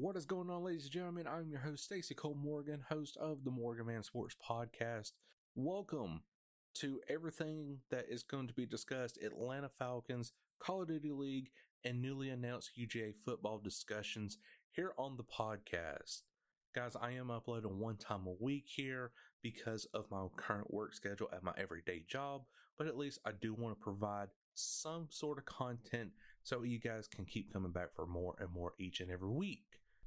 What is going on, ladies and gentlemen? I'm your host, Stacy Cole Morgan, host of the MorganMan Sports Podcast. Welcome to everything that is going to be discussed Atlanta Falcons, Call of Duty League, and newly announced UGA football discussions here on the podcast. Guys, I am uploading one time a week here because of my current work schedule at my everyday job, but at least I do want to provide some sort of content so you guys can keep coming back for more and more each and every week.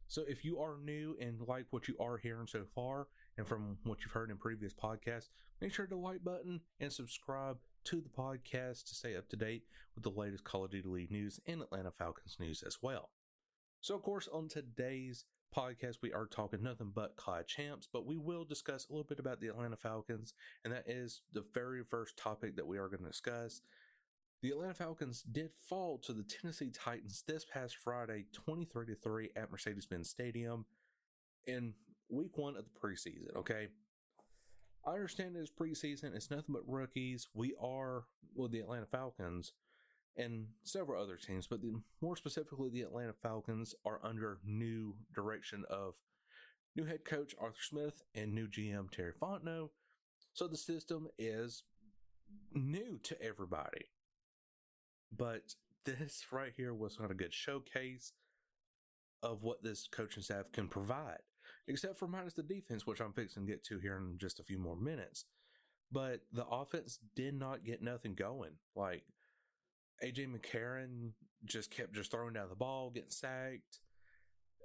So if you are new and like what you are hearing so far, and from what you've heard in previous podcasts, make sure to like button and subscribe to the podcast to stay up to date with the latest Call of Duty League news and Atlanta Falcons news as well. So of course, on today's podcast, we are talking nothing but COD champs, but we will discuss a little bit about the Atlanta Falcons, and that is the very first topic that we are going to discuss. The Atlanta Falcons did fall to the Tennessee Titans this past Friday, 23 to 3 at Mercedes Benz Stadium in week one of the preseason. Okay. I understand it's preseason, it's nothing but rookies. We are, well, the Atlanta Falcons and several other teams, but the, more specifically, the Atlanta Falcons are under new direction of new head coach Arthur Smith and new GM Terry Fontenot. So the system is new to everybody. But this right here was not a good showcase of what this coaching staff can provide, except for minus the defense, which I'm fixing to get to here in just a few more minutes. But the offense did not get nothing going. Like AJ McCarron just kept just throwing down the ball, getting sacked.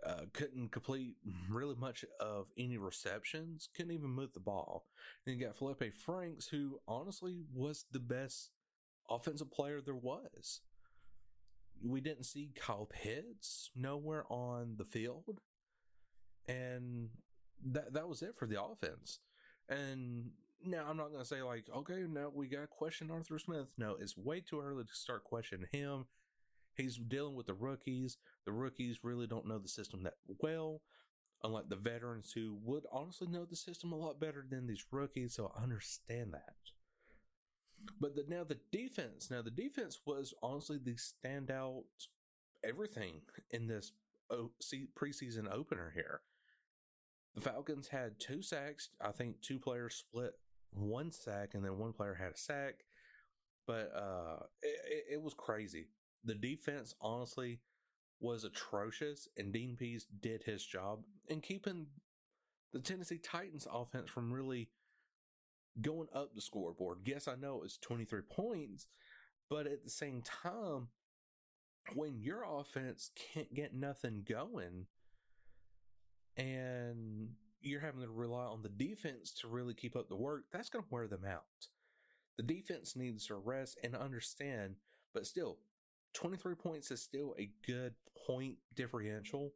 Uh, couldn't complete really much of any receptions. Couldn't even move the ball. Then you got Felipe Franks, who honestly was the best offensive player there was. We didn't see Kyle Pitts nowhere on the field. And that that was it for the offense. And now I'm not going to say like, okay, now we got to question Arthur Smith. No, it's way too early to start questioning him. He's dealing with the rookies. The rookies really don't know the system that well, unlike the veterans who would honestly know the system a lot better than these rookies. So I understand that. But the, now the defense, now the defense was honestly the standout everything in this preseason opener here. The Falcons had two sacks. I think two players split one sack, and then one player had a sack. But uh, it, it was crazy. The defense, honestly, was atrocious, and Dean Pees did his job in keeping the Tennessee Titans offense from really going up the scoreboard. Yes, I know it's 23 points, but at the same time, when your offense can't get nothing going and you're having to rely on the defense to really keep up the work, that's going to wear them out. The defense needs to rest and understand, but still, 23 points is still a good point differential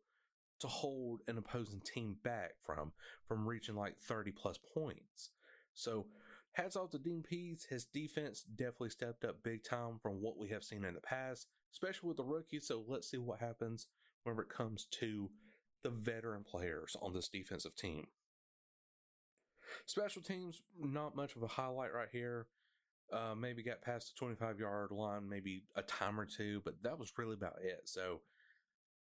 to hold an opposing team back from from reaching like 30 plus points. So hats off to Dean Pees. His defense definitely stepped up big time from what we have seen in the past, especially with the rookies. So let's see what happens whenever it comes to the veteran players on this defensive team. Special teams, not much of a highlight right here. Uh, maybe got past the 25 yard line, maybe a time or two, but that was really about it. So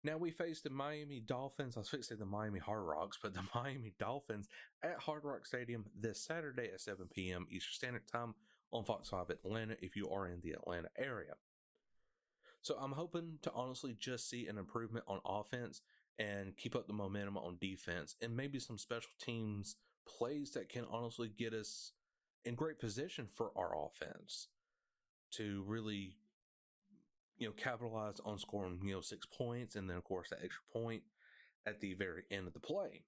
now we face the Miami Dolphins. I was fixing the Miami Hard Rocks, but the Miami Dolphins at Hard Rock Stadium this Saturday at 7 p.m. Eastern Standard Time on Fox 5 Atlanta if you are in the Atlanta area. So I'm hoping to honestly just see an improvement on offense and keep up the momentum on defense and maybe some special teams plays that can honestly get us in great position for our offense to really you know capitalize on scoring you know six points and then of course that extra point at the very end of the play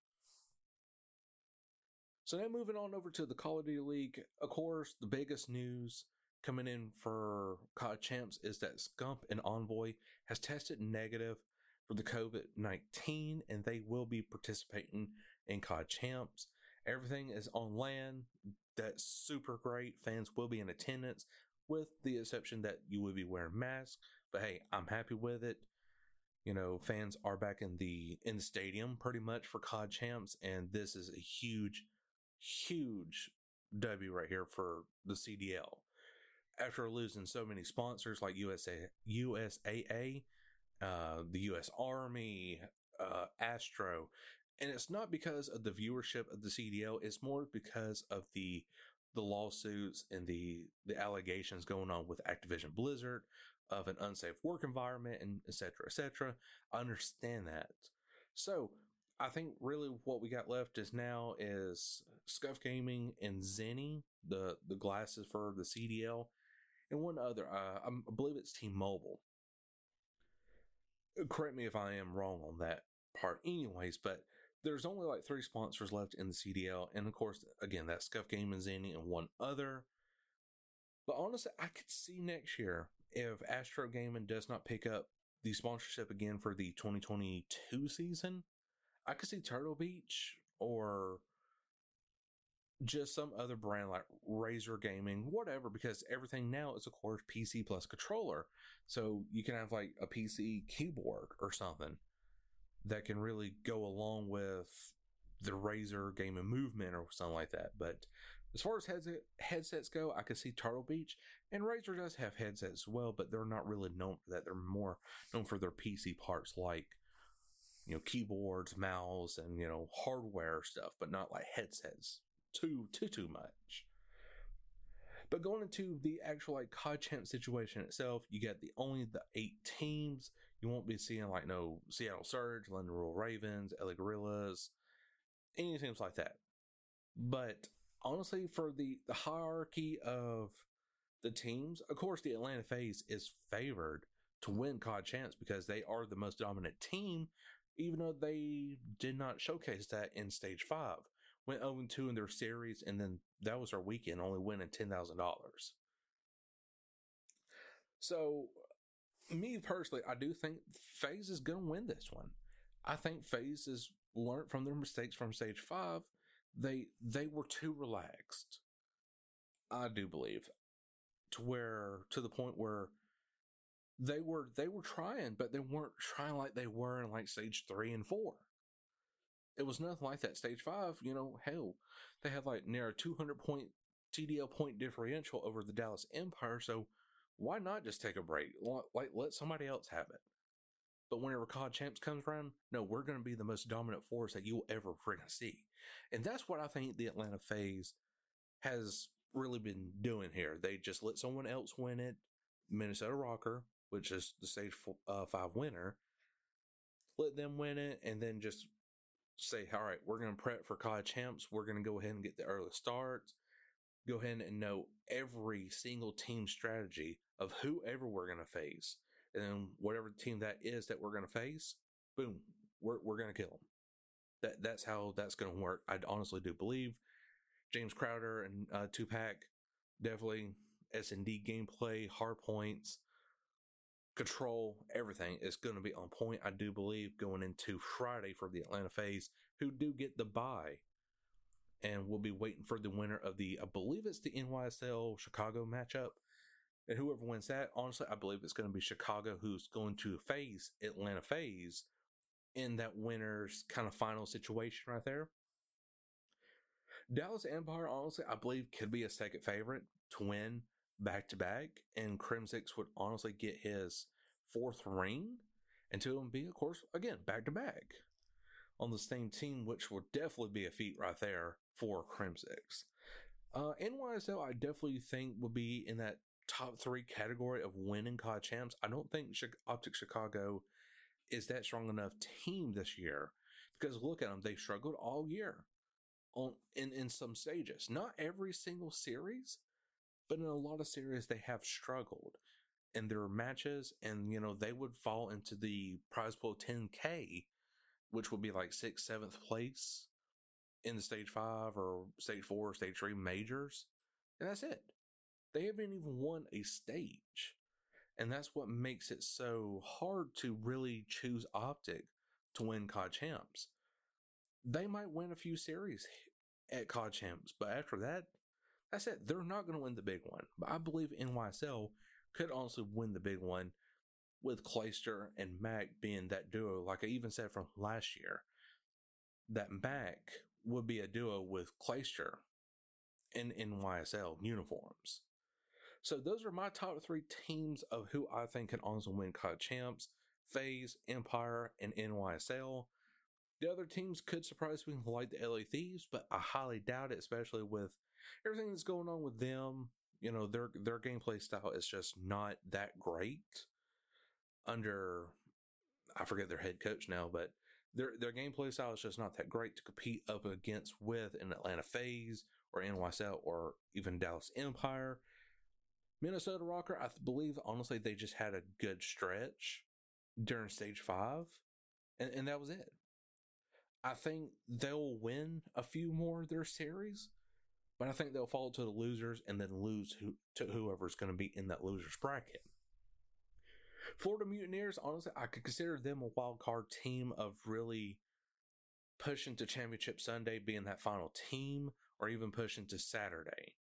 so now moving on over to the Call of Duty League, of course, the biggest news coming in for COD Champs is that Scump and Envoy has tested negative for the COVID 19 and they will be participating in COD Champs. Everything is on land. That's super great. Fans will be in attendance with the exception that you will be wearing masks. But hey, I'm happy with it. You know, fans are back in the in the stadium pretty much for COD Champs, and this is a huge huge W right here for the CDL. After losing so many sponsors like USA, USAA, uh, the U.S. Army, uh, Astro, and it's not because of the viewership of the CDL. It's more because of the the lawsuits and the the allegations going on with Activision Blizzard of an unsafe work environment and etc. etc. I understand that. So I think really what we got left is now is Scuff Gaming and Zenni, the the glasses for the CDL, and one other. Uh, I believe it's T-Mobile. Correct me if I am wrong on that part, anyways. But there's only like three sponsors left in the CDL, and of course, again, that Scuff Gaming, Zenni, and one other. But honestly, I could see next year if Astro Gaming does not pick up the sponsorship again for the 2022 season I could see Turtle Beach or just some other brand like Razer Gaming, whatever, because everything now is, of course, PC plus controller. So you can have like a PC keyboard or something that can really go along with the Razer gaming movement or something like that. But as far as headset, headsets go, I could see Turtle Beach and Razer does have headsets as well, but they're not really known for that. They're more known for their PC parts like you know, keyboards, mouse, and you know, hardware stuff, but not like headsets. Too too too much. But going into the actual like COD champ situation itself, you get the only the eight teams. You won't be seeing like no Seattle Surge, London Royal Ravens, LA Guerrillas, any teams like that. But honestly, for the, the hierarchy of the teams, of course, the Atlanta FaZe is favored to win COD champs because they are the most dominant team even though they did not showcase that in stage five. Went 0 2 in their series, and then that was our weekend, only winning $10,000. So, me personally, I do think FaZe is going to win this one. I think FaZe has learned from their mistakes from stage five. They they were too relaxed. I do believe to where to the point where they were they were trying, but they weren't trying like they were in like stage three and four. It was nothing like that. Stage five, you know, hell, they had like near a 200 point CDL point differential over the Dallas Empire. So why not just take a break? Like, let somebody else have it. But whenever COD Champs comes around, no, we're going to be the most dominant force that you'll ever freaking see. And that's what I think the Atlanta FaZe has really been doing here. They just let someone else win it. Minnesota RØKKR, which is the stage four, uh, five winner, let them win it, and then just say, all right, we're going to prep for COD champs. We're going to go ahead and get the early starts. Go ahead and know every single team strategy of whoever we're going to face. And whatever team that is that we're going to face, boom, we're, we're going to kill them. That, that's how that's going to work. I honestly do believe James Crowder and uh, Tupac definitely S&D gameplay, hard points, control, everything is going to be on point. I do believe going into Friday for the Atlanta FaZe, who do get the bye, and we'll be waiting for the winner of the, I believe it's the NYSL Chicago matchup. And whoever wins that, honestly, I believe it's going to be Chicago who's going to face Atlanta FaZe in that winner's kind of final situation right there. Dallas Empire, honestly, I believe could be a second favorite to win back to back, and Crimsix would honestly get his fourth ring, and of be, of course, again back to back on the same team, which would definitely be a feat right there for Crimsix. Uh, NYSL, I definitely think would be in that top three category of winning COD champs. I don't think Optic Chicago is that strong enough team this year. Because look at them, they struggled all year on in, in some stages. Not every single series, but in a lot of series they have struggled in their matches, and you know, they would fall into the prize pool 10K, which would be like sixth, seventh place in the stage five or stage four or stage three majors. And that's it. They haven't even won a stage. And that's what makes it so hard to really choose Optic to win COD champs. They might win a few series at COD champs, but after that, that's it. They're not going to win the big one. But I believe NYSL could also win the big one with Clayster and Mac being that duo. Like I even said from last year, that Mac would be a duo with Clayster in NYSL uniforms. So those are my top three teams of who I think can also win COD champs: FaZe, Empire, and NYSL. The other teams could surprise me like the LA Thieves, but I highly doubt it, especially with everything that's going on with them. You know, their their gameplay style is just not that great under I forget their head coach now, but their their gameplay style is just not that great to compete up against with an Atlanta FaZe or NYSL or even Dallas Empire. Minnesota RØKKR, I believe honestly they just had a good stretch during stage five, and, and that was it. I think they'll win a few more of their series, but I think they'll fall to the losers and then lose who, to whoever's going to be in that losers bracket. Florida Mutineers, honestly, I could consider them a wild card team of really pushing to Championship Sunday being that final team, or even pushing to Saturday.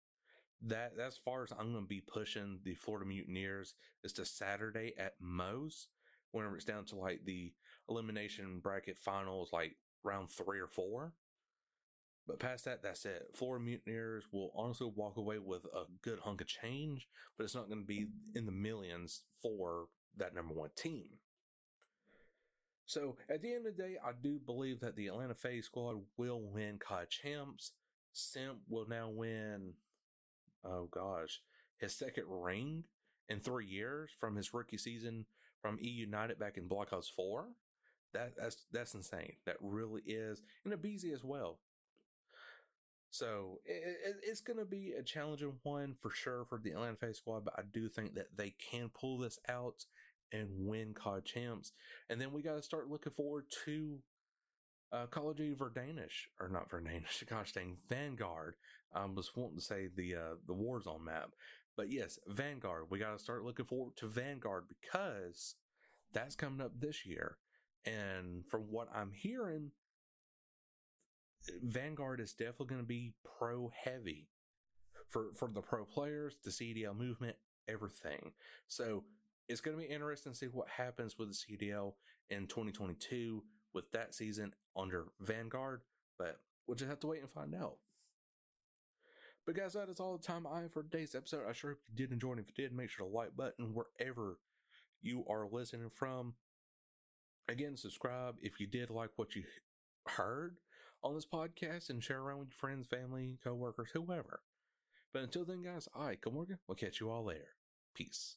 That as far as I'm going to be pushing the Florida Mutineers is to Saturday at most. Whenever it's down to like the elimination bracket finals, like round three or four. But past that, that's it. Florida Mutineers will honestly walk away with a good hunk of change, but it's not going to be in the millions for that number one team. So at the end of the day, I do believe that the Atlanta FaZe squad will win COD champs. Simp will now win, oh gosh, his second ring in three years from his rookie season from E United back in Ops 4. That that's that's insane. That really is, and Abezy as well. So it, it, it's going to be a challenging one for sure for the Atlanta FaZe squad, but I do think that they can pull this out and win COD champs. And then we got to start looking forward to uh, Call of Duty Verdanish, or not Verdanish, gosh dang, Vanguard. I was wanting to say the uh, the Warzone map, but yes, Vanguard. We got to start looking forward to Vanguard because that's coming up this year. And from what I'm hearing, Vanguard is definitely going to be pro heavy for for the pro players, the CDL movement, everything. So it's going to be interesting to see what happens with the CDL in 2022 with that season under Vanguard, but we'll just have to wait and find out. But guys, that is all the time I have for today's episode. I sure hope you did enjoy it. If you did, make sure to like button wherever you are listening from. Again, subscribe if you did like what you heard on this podcast and share around with your friends, family, coworkers, whoever. But until then, guys, I, Morgan, will catch you all later. Peace.